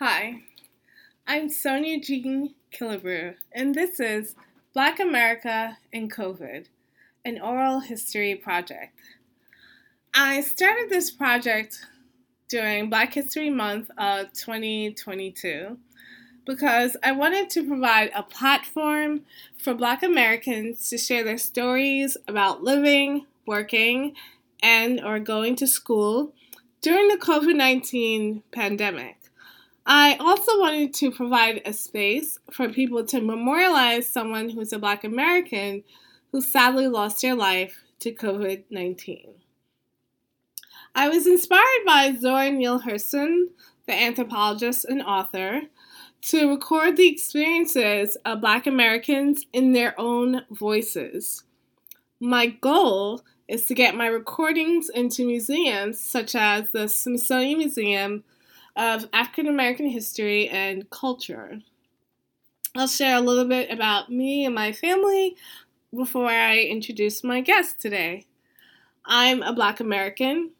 Hi, I'm Sonia Jean Killebrew, and this is Black America and COVID, an oral history project. I started this project during Black History Month of 2022 because I wanted to provide a platform for Black Americans to share their stories about living, working, and or going to school during the COVID-19 pandemic. I also wanted to provide a space for people to memorialize someone who's a Black American who sadly lost their life to COVID 19. I was inspired by Zora Neale Hurston, the anthropologist and author, to record the experiences of Black Americans in their own voices. My goal is to get my recordings into museums such as the Smithsonian Museum of African American history and culture. I'll share a little bit about me and my family before I introduce my guest today. I'm a Black American.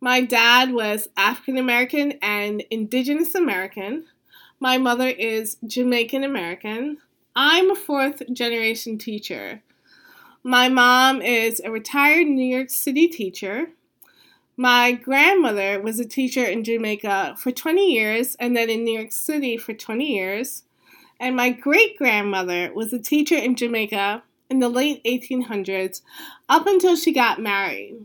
My dad was African American and Indigenous American. My mother is Jamaican American. I'm a fourth generation teacher. My mom is a retired New York City teacher. My grandmother was a teacher in Jamaica for 20 years and then in New York City for 20 years. And my great grandmother was a teacher in Jamaica in the late 1800s up until she got married.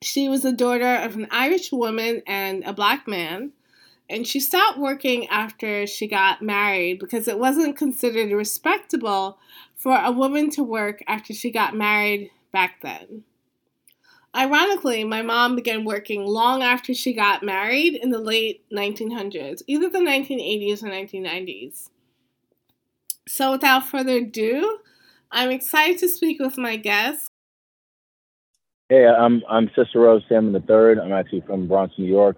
She was the daughter of an Irish woman and a black man, and she stopped working after she got married because it wasn't considered respectable for a woman to work after she got married back then. Ironically, my mom began working long after she got married in the late 1900s, either the 1980s or 1990s. So, without further ado, I'm excited to speak with my guest. Hey, I'm I'm Sister Cicero Salmon III. I'm actually from Bronx, New York.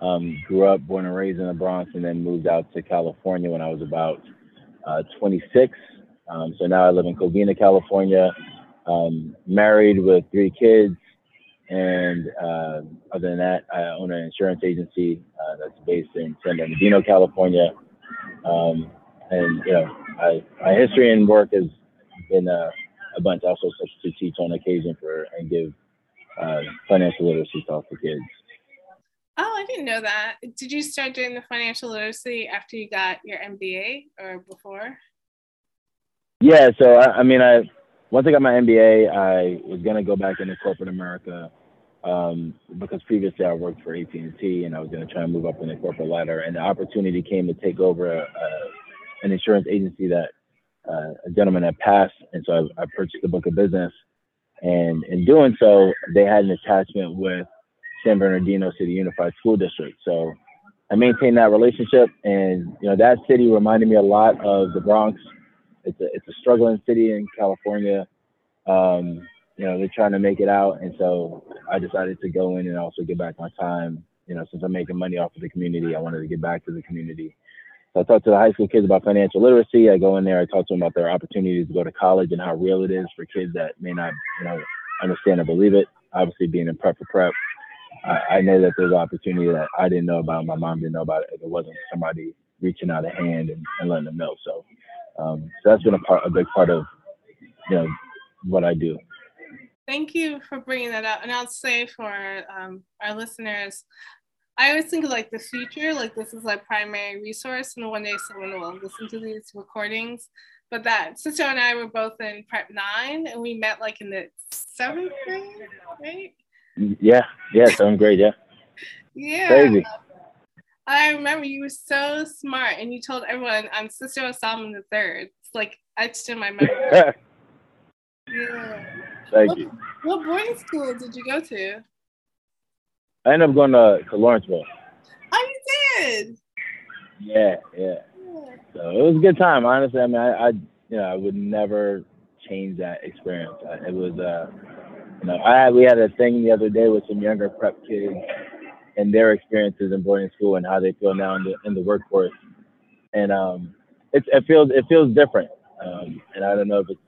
Um, grew up, born and raised in the Bronx, and then moved out to California when I was about uh, 26. Um, so now I live in Covina, California. Um, married with three kids. And uh, other than that, I own an insurance agency uh, that's based in San Bernardino, California. Um, and you know, I, my history and work has been a, a bunch. I also to teach on occasion for and give uh, financial literacy talks for kids. Oh, I didn't know that. Did you start doing the financial literacy after you got your MBA or before? Yeah, so I, I mean, I once I got my MBA, I was gonna go back into corporate America um, because previously I worked for AT&T and I was going to try and move up in the corporate ladder. And the opportunity came to take over a, an insurance agency that uh, a gentleman had passed. And so I, I, purchased the book of business. And in doing so, they had an attachment with San Bernardino City Unified School District. So I maintained that relationship. And, you know, that city reminded me a lot of the Bronx. It's a, it's a struggling city in California. Um, you know, they're trying to make it out. And so I decided to go in and also give back my time. You know, since I'm making money off of the community, I wanted to give back to the community. So I talk to the high school kids about financial literacy. I go in there, I talk to them about their opportunities to go to college and how real it is for kids that may not, you know, understand or believe it. Obviously, being in prep for prep, I, I know that there's opportunity that I didn't know about, my mom didn't know about it. It wasn't somebody reaching out a hand and, and letting them know. So, um, so that's been a part, a big part of, you know, what I do. Thank you for bringing that up. And I'll say for um, our listeners, I always think of like the future, like this is like primary resource, and one day someone will listen to these recordings. But that Cicero and I were both in prep nine, and we met like in the seventh grade, right? Yeah, yeah, seventh grade, yeah. yeah. Crazy. I remember you were so smart, and you told everyone I'm Cicero Salmon the third. It's like etched in my memory. yeah. Thank what, you. What boarding school did you go to? I ended up going to, to Lawrenceville. Oh, you did? Yeah, yeah, yeah. So it was a good time. Honestly, I mean, I, I you know, I would never change that experience. It was, uh, you know, I had, we had a thing the other day with some younger prep kids and their experiences in boarding school and how they feel now in the in the workforce, and um, it, it feels it feels different. Um, and I don't know if it's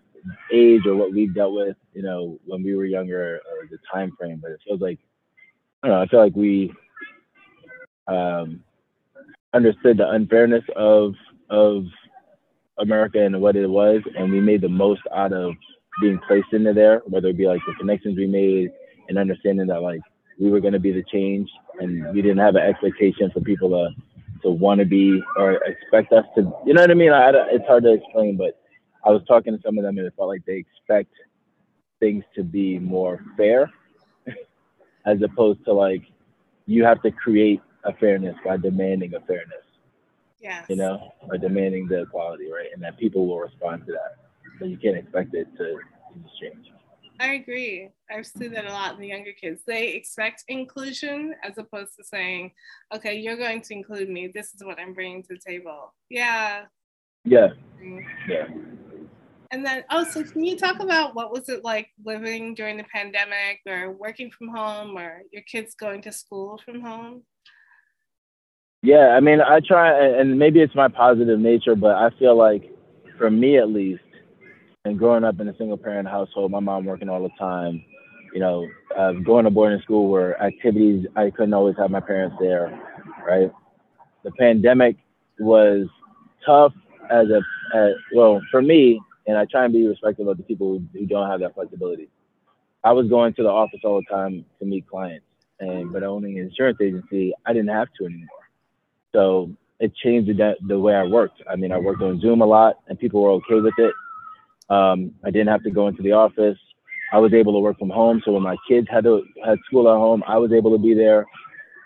age or what we've dealt with, you know, when we were younger or the time frame, but it feels like I don't know, I feel like we um understood the unfairness of of America and what it was, and we made the most out of being placed into there, whether it be like the connections we made and understanding that like we were going to be the change, and we didn't have an expectation for people to to want to be or expect us to. You know what I mean? I, it's hard to explain, but I was talking to some of them, and it felt like they expect things to be more fair, as opposed to like you have to create a fairness by demanding a fairness. Yeah. You know, by demanding the equality, right? And that people will respond to that. But you can't expect it to, to change. I agree. I've seen that a lot in the younger kids. They expect inclusion as opposed to saying, okay, you're going to include me. This is what I'm bringing to the table. Yeah. Yeah. Mm-hmm. Yeah. And then, oh, so can you talk about what was it like living during the pandemic or working from home or your kids going to school from home? Yeah, I mean, I try, and maybe it's my positive nature, but I feel like, for me at least, and growing up in a single parent household, my mom working all the time, you know, uh, going to boarding school where activities I couldn't always have my parents there, right? The pandemic was tough as a, as, well for me, and I try and be respectful of the people who, who don't have that flexibility. I was going to the office all the time to meet clients, and but owning an insurance agency, I didn't have to anymore. So it changed the, the way I worked. I mean, I worked on Zoom a lot, and people were okay with it. Um, I didn't have to go into the office. I was able to work from home. So when my kids had to had school at home, I was able to be there.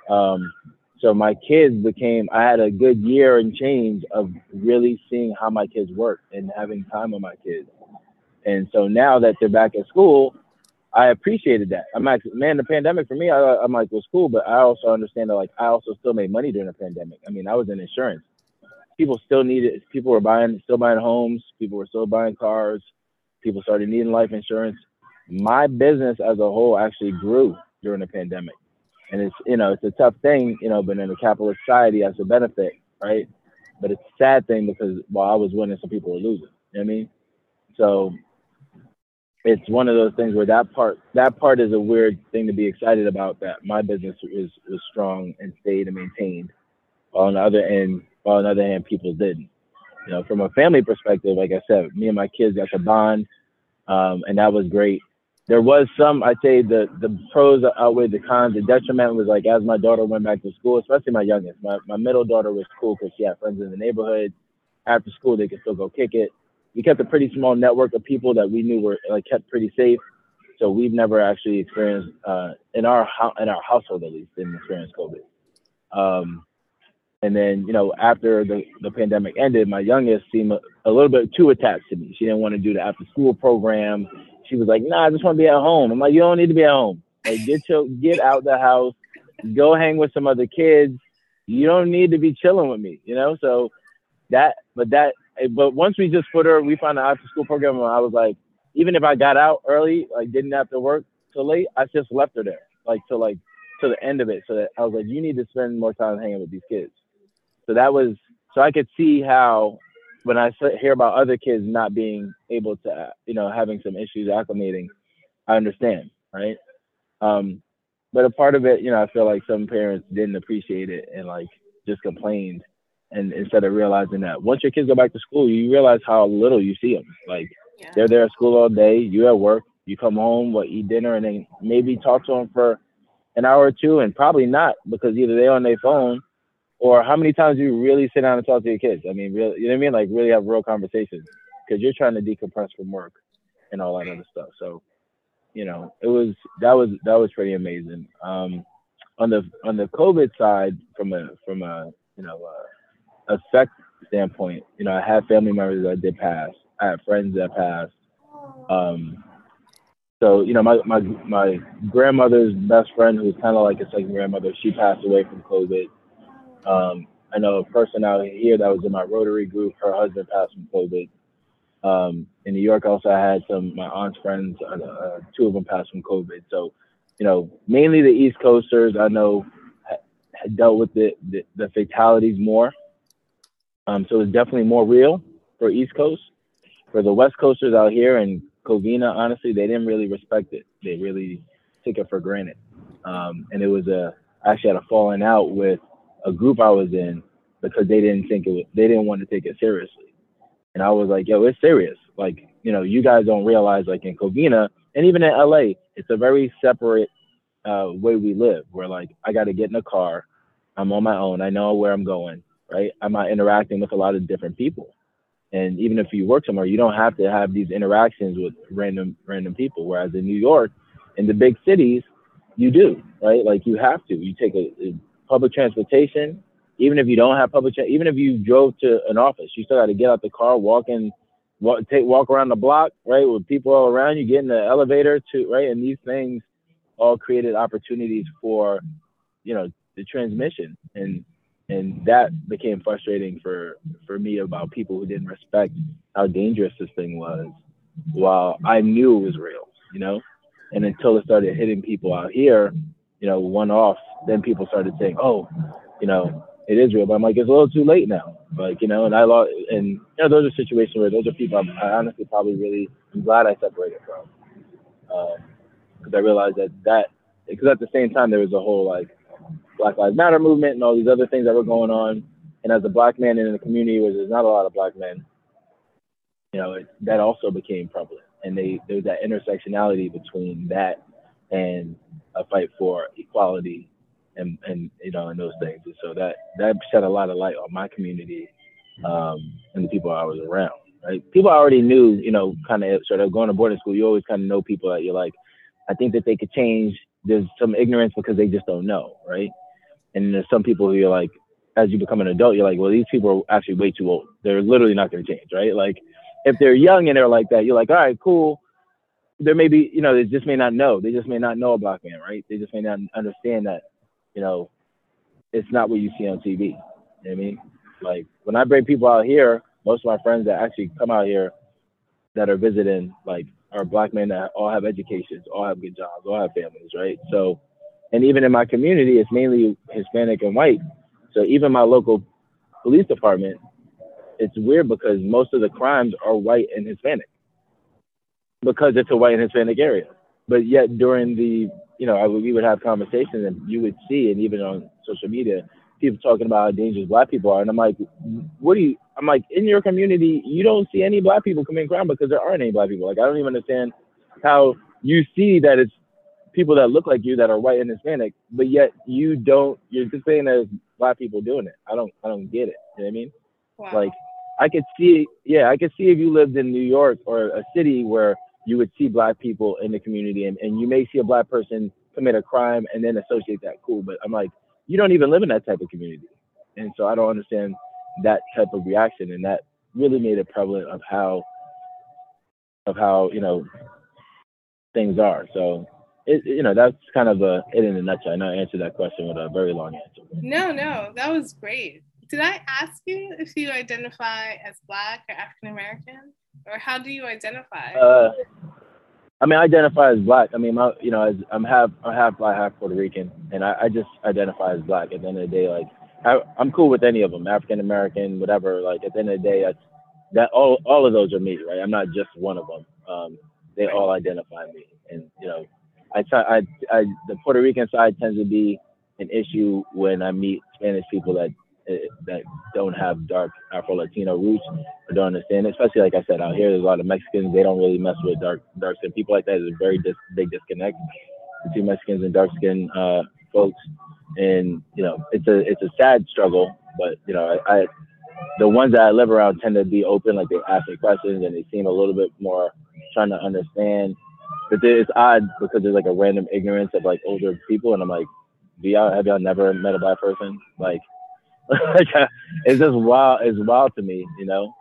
Um, so my kids became. I had a good year and change of really seeing how my kids work and having time with my kids. And so now that they're back at school, I appreciated that. I'm like, man, the pandemic for me, I, am like, was cool, but I also understand that like I also still made money during the pandemic. I mean, I was in insurance. People still needed. People were buying, still buying homes. People were still buying cars. People started needing life insurance. My business as a whole actually grew during the pandemic, and it's you know it's a tough thing, you know, but in a capitalist society, that's a benefit, right? But it's a sad thing because while I was winning, some people were losing. You know what I mean? So it's one of those things where that part that part is a weird thing to be excited about that my business was was strong and stayed and maintained while on the other end while on the other hand people didn't you know from a family perspective like i said me and my kids got to bond um, and that was great there was some i'd say the the pros outweighed the cons the detriment was like as my daughter went back to school especially my youngest my, my middle daughter was cool because she had friends in the neighborhood after school they could still go kick it we kept a pretty small network of people that we knew were like kept pretty safe. So we've never actually experienced uh, in our in our household at least didn't experience COVID. Um, and then you know after the, the pandemic ended, my youngest seemed a, a little bit too attached to me. She didn't want to do the after school program. She was like, "Nah, I just want to be at home." I'm like, "You don't need to be at home. Like, get your get out the house, go hang with some other kids. You don't need to be chilling with me." You know, so that but that but once we just put her, we found the after school program. And I was like, even if I got out early, like didn't have to work till late, I just left her there, like to like to the end of it. So that I was like, you need to spend more time hanging with these kids. So that was so I could see how when I hear about other kids not being able to, you know, having some issues acclimating, I understand, right? Um, but a part of it, you know, I feel like some parents didn't appreciate it and like just complained and instead of realizing that once your kids go back to school, you realize how little you see them. Like yeah. they're there at school all day, you at work, you come home, what eat dinner, and then maybe talk to them for an hour or two, and probably not because either they're on their phone or how many times do you really sit down and talk to your kids. I mean, really, you know what I mean? Like really have real conversations because you're trying to decompress from work and all that other stuff. So, you know, it was that was that was pretty amazing. Um, on the on the COVID side, from a from a you know. Uh, effect standpoint, you know, I had family members that did pass. I had friends that passed. Um, so you know, my my my grandmother's best friend, who's kind of like a second grandmother, she passed away from COVID. Um, I know a person out here that was in my Rotary group. Her husband passed from COVID. Um, in New York, also I had some my aunt's friends. Uh, uh, two of them passed from COVID. So, you know, mainly the East Coasters. I know had dealt with the, the, the fatalities more. Um, so it's definitely more real for East Coast. For the West Coasters out here in Covina, honestly, they didn't really respect it. They really took it for granted. Um, and it was a, I actually had a falling out with a group I was in because they didn't think it was, they didn't want to take it seriously. And I was like, yo, it's serious. Like, you know, you guys don't realize like in Covina and even in LA, it's a very separate uh, way we live where like I got to get in a car. I'm on my own. I know where I'm going, right? I'm not interacting with a lot of different people. And even if you work somewhere, you don't have to have these interactions with random random people. Whereas in New York, in the big cities, you do, right? Like you have to. You take a, a public transportation, even if you don't have public, tra- even if you drove to an office, you still got to get out the car, walk in, walk, take walk around the block, right, with people all around you, get in the elevator to right, and these things all created opportunities for, you know, the transmission, and and that became frustrating for for me about people who didn't respect how dangerous this thing was, while I knew it was real, you know, and until it started hitting people out here, you know, one off, then people started saying, oh, you know, it is real. But I'm like, it's a little too late now. Like, you know, and I lost, and you know, those are situations where those are people I'm, I honestly probably really, I'm glad I separated from, because um, I realized that that, because at the same time there was a whole like Black Lives Matter movement and all these other things that were going on, and as a black man in a community where there's not a lot of black men, you know, it, that also became prevalent, and they there's that intersectionality between that and a fight for equality and and you know and those things. And so that that shed a lot of light on my community um, and the people I was around. Right, people already knew, you know, kind of sort of going to boarding school. You always kind of know people that you're like, I think that they could change. There's some ignorance because they just don't know, right? And there's some people who you're like, as you become an adult, you're like, well, these people are actually way too old. They're literally not going to change, right? Like, if they're young and they're like that, you're like, all right, cool. There may be, you know, they just may not know. They just may not know a black man, right? They just may not understand that you know, it's not what you see on TV. You know what I mean? Like when I bring people out here, most of my friends that actually come out here that are visiting, like, are black men that all have educations, all have good jobs, all have families, right? So, and even in my community, it's mainly Hispanic and white. So even my local police department, it's weird because most of the crimes are white and Hispanic because it's a white and Hispanic area. But yet during the you know, I, we would have conversations and you would see, and even on social media, people talking about how dangerous black people are. And I'm like, what do you, I'm like, in your community, you don't see any black people committing crime because there aren't any black people. Like, I don't even understand how you see that it's people that look like you that are white and Hispanic, but yet you don't, you're just saying there's black people doing it. I don't, I don't get it. You know what I mean? Wow. Like, I could see, yeah, I could see if you lived in New York or a city where you would see black people in the community and, and you may see a black person commit a crime and then associate that cool. But I'm like, you don't even live in that type of community. And so I don't understand that type of reaction. And that really made it prevalent of how of how, you know, things are. So it, you know, that's kind of a it in a nutshell. I know I answered that question with a very long answer. No, no, that was great. Did I ask you if you identify as black or African American? Or how do you identify? Uh, I mean, I identify as black. I mean, my, you know, as I'm half, I'm half black, half Puerto Rican, and I, I just identify as black. At the end of the day, like I, I'm cool with any of them, African American, whatever. Like at the end of the day, that's that all, all of those are me, right? I'm not just one of them. Um, they all identify me, and you know, I, try, I, I, the Puerto Rican side tends to be an issue when I meet Spanish people that that don't have dark Afro Latino roots or don't understand. Especially like I said, out here there's a lot of Mexicans. They don't really mess with dark dark skin people like that. There's a very dis- big disconnect between Mexicans and dark skin uh, folks. And you know, it's a it's a sad struggle, but you know, I, I the ones that I live around tend to be open, like they ask me questions and they seem a little bit more trying to understand. But it's odd because there's like a random ignorance of like older people, and I'm like, do y'all have y'all never met a black person? Like it's just wild. It's wild to me, you know.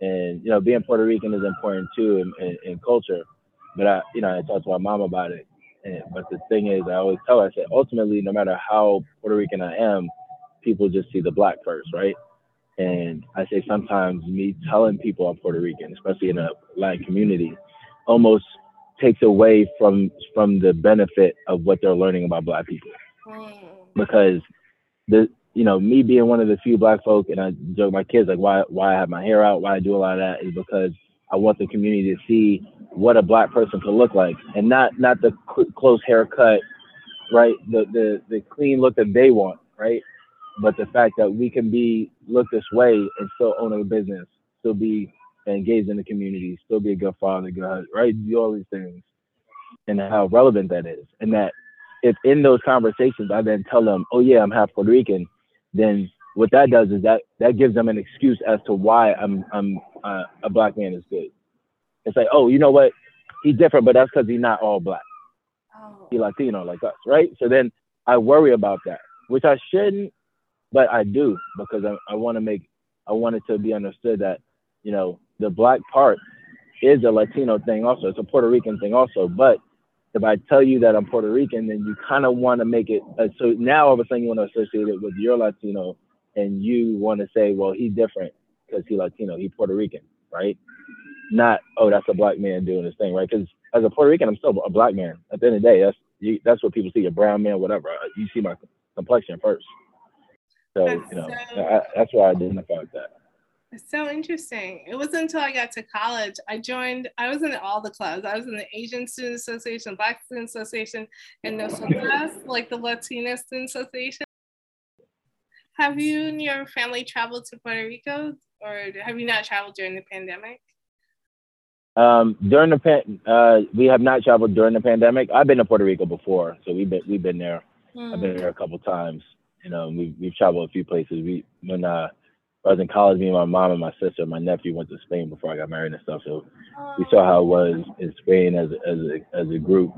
And you know, being Puerto Rican is important too in, in, in culture. But I, you know, I talked to my mom about it. And, but the thing is, I always tell her, I say, ultimately, no matter how Puerto Rican I am, people just see the black first, right? And I say sometimes me telling people I'm Puerto Rican, especially in a Latin community, almost takes away from from the benefit of what they're learning about black people. Mm. Because the you know, me being one of the few black folk, and I joke my kids like why why I have my hair out, why I do a lot of that is because I want the community to see what a black person could look like, and not not the cl- close haircut, right? The the the clean look that they want, right? but the fact that we can be look this way and still own a business, still be engaged in the community, still be a good father, good right? Do all these things, and how relevant that is, and that if in those conversations I then tell them, oh yeah, I'm half Puerto Rican, then what that does is that that gives them an excuse as to why I'm I'm uh, a black man is good. It's like, oh, you know what? He's different, but that's because he's not all black. Oh. He's Latino like us, right? So then I worry about that, which I shouldn't, but I do because I, I want to make I want it to be understood that you know the black part is a Latino thing also. It's a Puerto Rican thing also. But if I tell you that I'm Puerto Rican, then you kind of want to make it uh, so now all of a sudden you want to associate it with your Latino, and you want to say, well, he's different because he's Latino, he's Puerto Rican, right? Not oh, that's a black man doing this thing, right? Because as a Puerto Rican, I'm still a black man. At the end of the day, that's you, that's what people see. A brown man, whatever. You see my complexion first. So that's you know, so, I, that's why I identify with that. It's so interesting. It wasn't until I got to college. I joined, I was in all the clubs. I was in the Asian Student Association, Black Student Association, and nosotras, like the Latina Student Association. Have you and your family traveled to Puerto Rico or have you not traveled during the pandemic? Um, during the pan, uh, we have not traveled during the pandemic. I've been to Puerto Rico before, so we've been we've been there. Mm. I've been hmm. there a couple times. You know, we've we've traveled a few places. We when uh, I was in college, me and my mom and my sister, and my nephew went to Spain before I got married and stuff. So we saw how it was in Spain as a, as a as a group.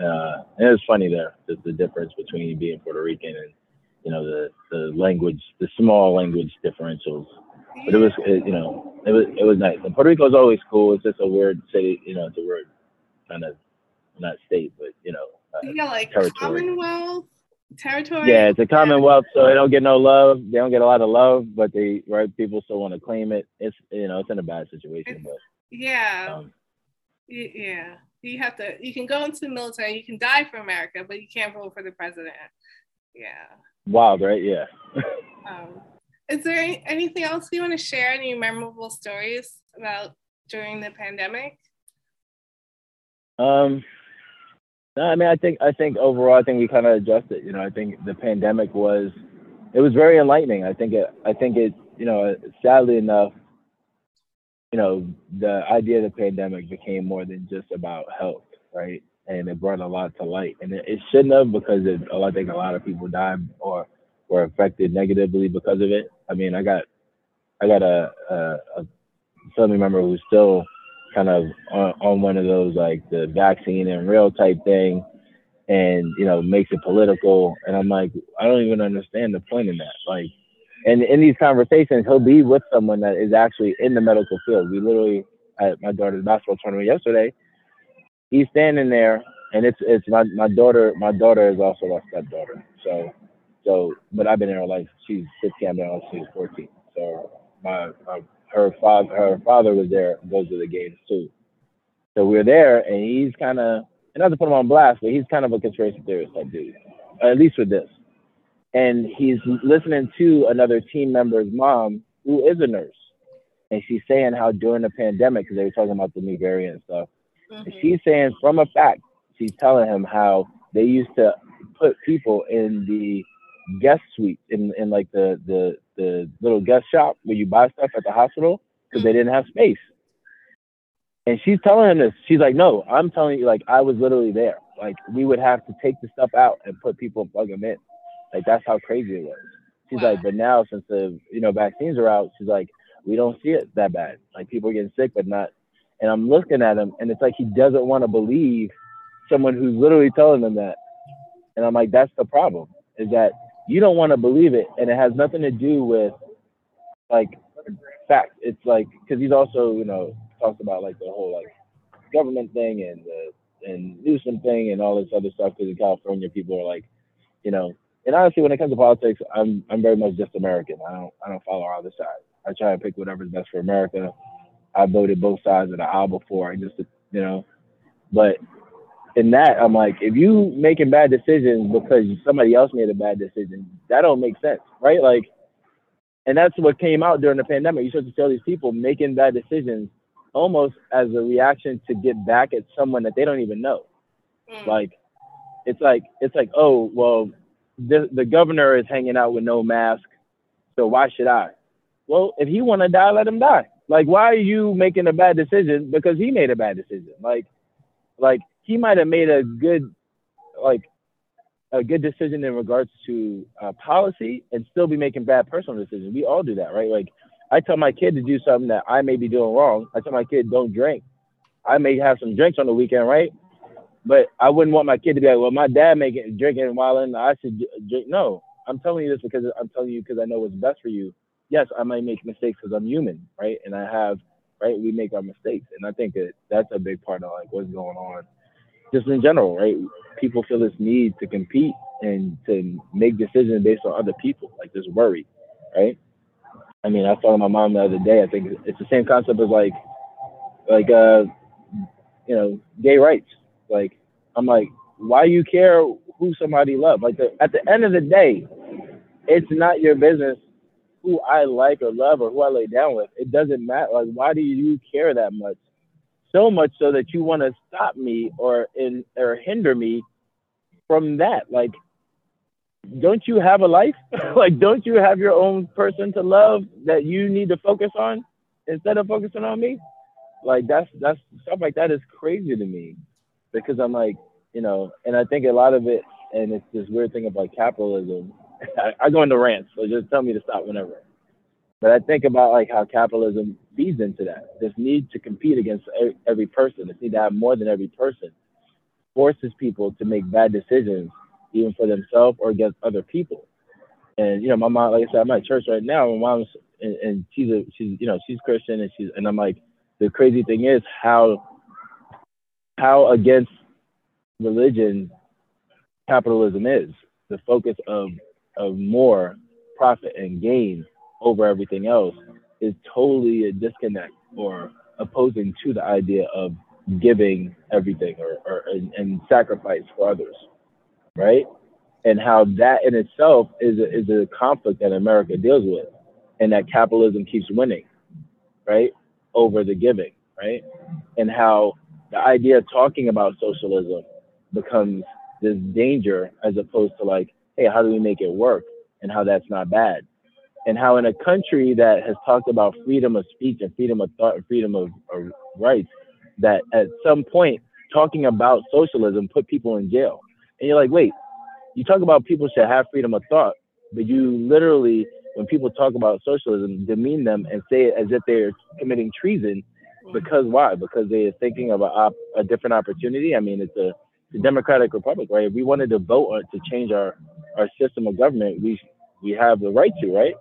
Uh, and it was funny there, just the difference between being Puerto Rican and you know the the language, the small language differentials. But it was it, you know it was it was nice. And Puerto Rico is always cool. It's just a weird city, you know, it's a weird kind of not state, but you know, uh, yeah, like territory. Commonwealth territory. Yeah, it's a commonwealth, so they don't get no love. They don't get a lot of love, but they right people still want to claim it. It's you know it's in a bad situation, it's, but yeah, um, yeah. You have to. You can go into the military. You can die for America, but you can't vote for the president. Yeah. Wild, right? Yeah. um, is there any, anything else you want to share? Any memorable stories about during the pandemic? Um, no, I mean, I think I think overall, I think we kind of adjusted. You know, I think the pandemic was it was very enlightening. I think it I think it you know sadly enough, you know, the idea of the pandemic became more than just about health, right? And it brought a lot to light, and it, it shouldn't have because it, I think a lot of people died or were affected negatively because of it. I mean, I got I got a, a, a family member who's still kind of on, on one of those like the vaccine and real type thing and you know makes it political. And i'm like i don't even understand the point in that. Like and in these conversations he'll be with someone that is actually in the medical field. We literally at my daughter's basketball tournament yesterday he's standing there and it's it's my, my daughter my daughter is also my stepdaughter. So so but i've been there like she's 15 i've been in she's 14 so my, my her father her father was there goes to the games too. So we are there and he's kinda and not to put him on blast, but he's kind of a conspiracy theorist type dude. At least with this. And he's listening to another team member's mom who is a nurse. And she's saying how during the pandemic, because they were talking about the new variant and stuff, mm-hmm. and she's saying from a fact, she's telling him how they used to put people in the guest suite in, in like the, the the little guest shop where you buy stuff at the hospital because they mm. didn't have space. And she's telling him this. She's like, no, I'm telling you, like, I was literally there. Like, we would have to take the stuff out and put people and plug them in. Like, that's how crazy it was. She's wow. like, but now since the, you know, vaccines are out, she's like, we don't see it that bad. Like, people are getting sick, but not. And I'm looking at him, and it's like he doesn't want to believe someone who's literally telling them that. And I'm like, that's the problem, is that you don't want to believe it, and it has nothing to do with like fact. It's like because he's also you know talks about like the whole like government thing and the and Newsom thing and all this other stuff because in California people are like, you know, and honestly when it comes to politics, I'm I'm very much just American. I don't I don't follow either side. I try to pick whatever's best for America. I voted both sides of the aisle before. I just you know, but in that, I'm like, if you making bad decisions because somebody else made a bad decision, that don't make sense, right? Like, and that's what came out during the pandemic. You start to tell these people making bad decisions almost as a reaction to get back at someone that they don't even know. Mm. Like, it's like it's like, oh well, the the governor is hanging out with no mask, so why should I? Well, if he want to die, let him die. Like, why are you making a bad decision because he made a bad decision? Like, like he might have made a good, like, a good decision in regards to uh, policy and still be making bad personal decisions. We all do that, right? Like, I tell my kid to do something that I may be doing wrong. I tell my kid don't drink. I may have some drinks on the weekend, right? But I wouldn't want my kid to be like, well, my dad making drinking while in, I should drink. No, I'm telling you this because I'm telling you because I know what's best for you. Yes, I might make mistakes because I'm human, right? And I have, right? We make our mistakes, and I think that that's a big part of like what's going on, just in general, right? People feel this need to compete and to make decisions based on other people, like this worry, right? I mean, I saw my mom the other day. I think it's the same concept as like, like uh, you know, gay rights like, I'm like, why you care who somebody loves? Like, the, at the end of the day, it's not your business who I like or love or who I lay down with. It doesn't matter. Like, why do you care that much? So much so that you want to stop me or in or hinder me from that. Like, don't you have a life? like, don't you have your own person to love that you need to focus on instead of focusing on me? Like, that's that's stuff like that is crazy to me because I'm like, you know, and I think a lot of it, and it's this weird thing about capitalism. I, I go into rants, so just tell me to stop whenever. But I think about like how capitalism feeds into that. This need to compete against every, person. This need to have more than every person forces people to make bad decisions, even for themselves or against other people. And you know, my mom, like I said, I'm at church right now. My mom's and, and she's a she's you know she's Christian and she's and I'm like the crazy thing is how how against religion capitalism is the focus of of more profit and gain over everything else is totally a disconnect or opposing to the idea of giving everything or, or and, and sacrifice for others right and how that in itself is a, is a conflict that america deals with and that capitalism keeps winning right over the giving right and how the idea of talking about socialism becomes this danger as opposed to like, hey, how do we make it work and how that's not bad. And how in a country that has talked about freedom of speech and freedom of thought and freedom of, of rights, that at some point talking about socialism put people in jail. And you're like, wait, you talk about people should have freedom of thought, but you literally, when people talk about socialism, demean them and say it as if they're committing treason because why? Because they're thinking of a, op- a different opportunity. I mean, it's a, it's a democratic republic, right? If we wanted to vote to change our, our system of government, we we have the right to, right?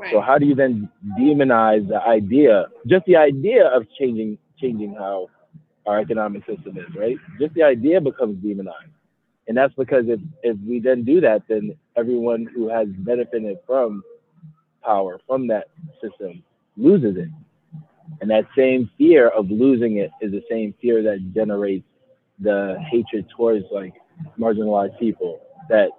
Right? So how do you then demonize the idea, just the idea of changing changing how our economic system is, right? Just the idea becomes demonized. And that's because if, if we then do that, then everyone who has benefited from power, from that system, loses it. And that same fear of losing it is the same fear that generates the hatred towards like marginalized people that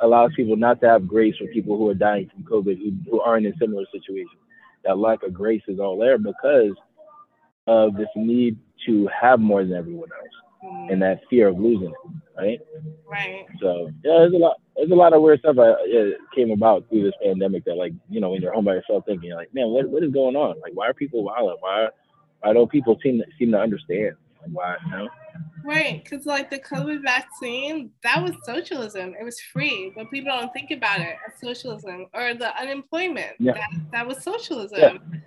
allows people not to have grace for people who are dying from COVID who, who aren't in similar situations. That lack of grace is all there because of this need to have more than everyone else mm. and that fear of losing it, right? Right. So yeah, there's a lot. There's a lot of weird stuff that came about through this pandemic. That like you know when you're home by yourself, thinking like, man, what what is going on? Like, why are people wild? Why why don't people seem to, seem to understand? Why know? Right, because like the COVID vaccine, that was socialism. It was free, but people don't think about it as socialism. Or the unemployment, yeah. that, that was socialism. Yeah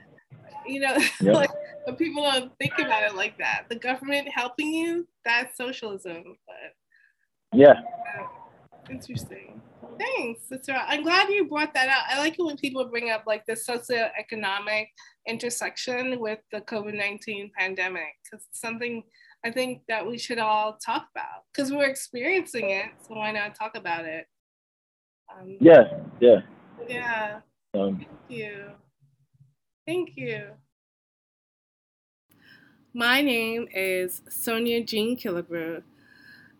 you know, yep. like, but people don't think about it like that. The government helping you, that's socialism. But yeah, uh, interesting. Thanks. That's right. I'm glad you brought that up. I like it when people bring up like the socioeconomic intersection with the COVID 19 pandemic because it's something I think that we should all talk about because we're experiencing it. So why not talk about it? Um, yeah, yeah. Yeah. Um, Thank you. Thank you. My name is Sonia Jean Killebrew,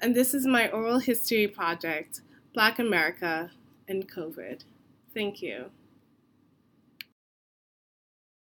and this is my oral history project, Black America and COVID. Thank you.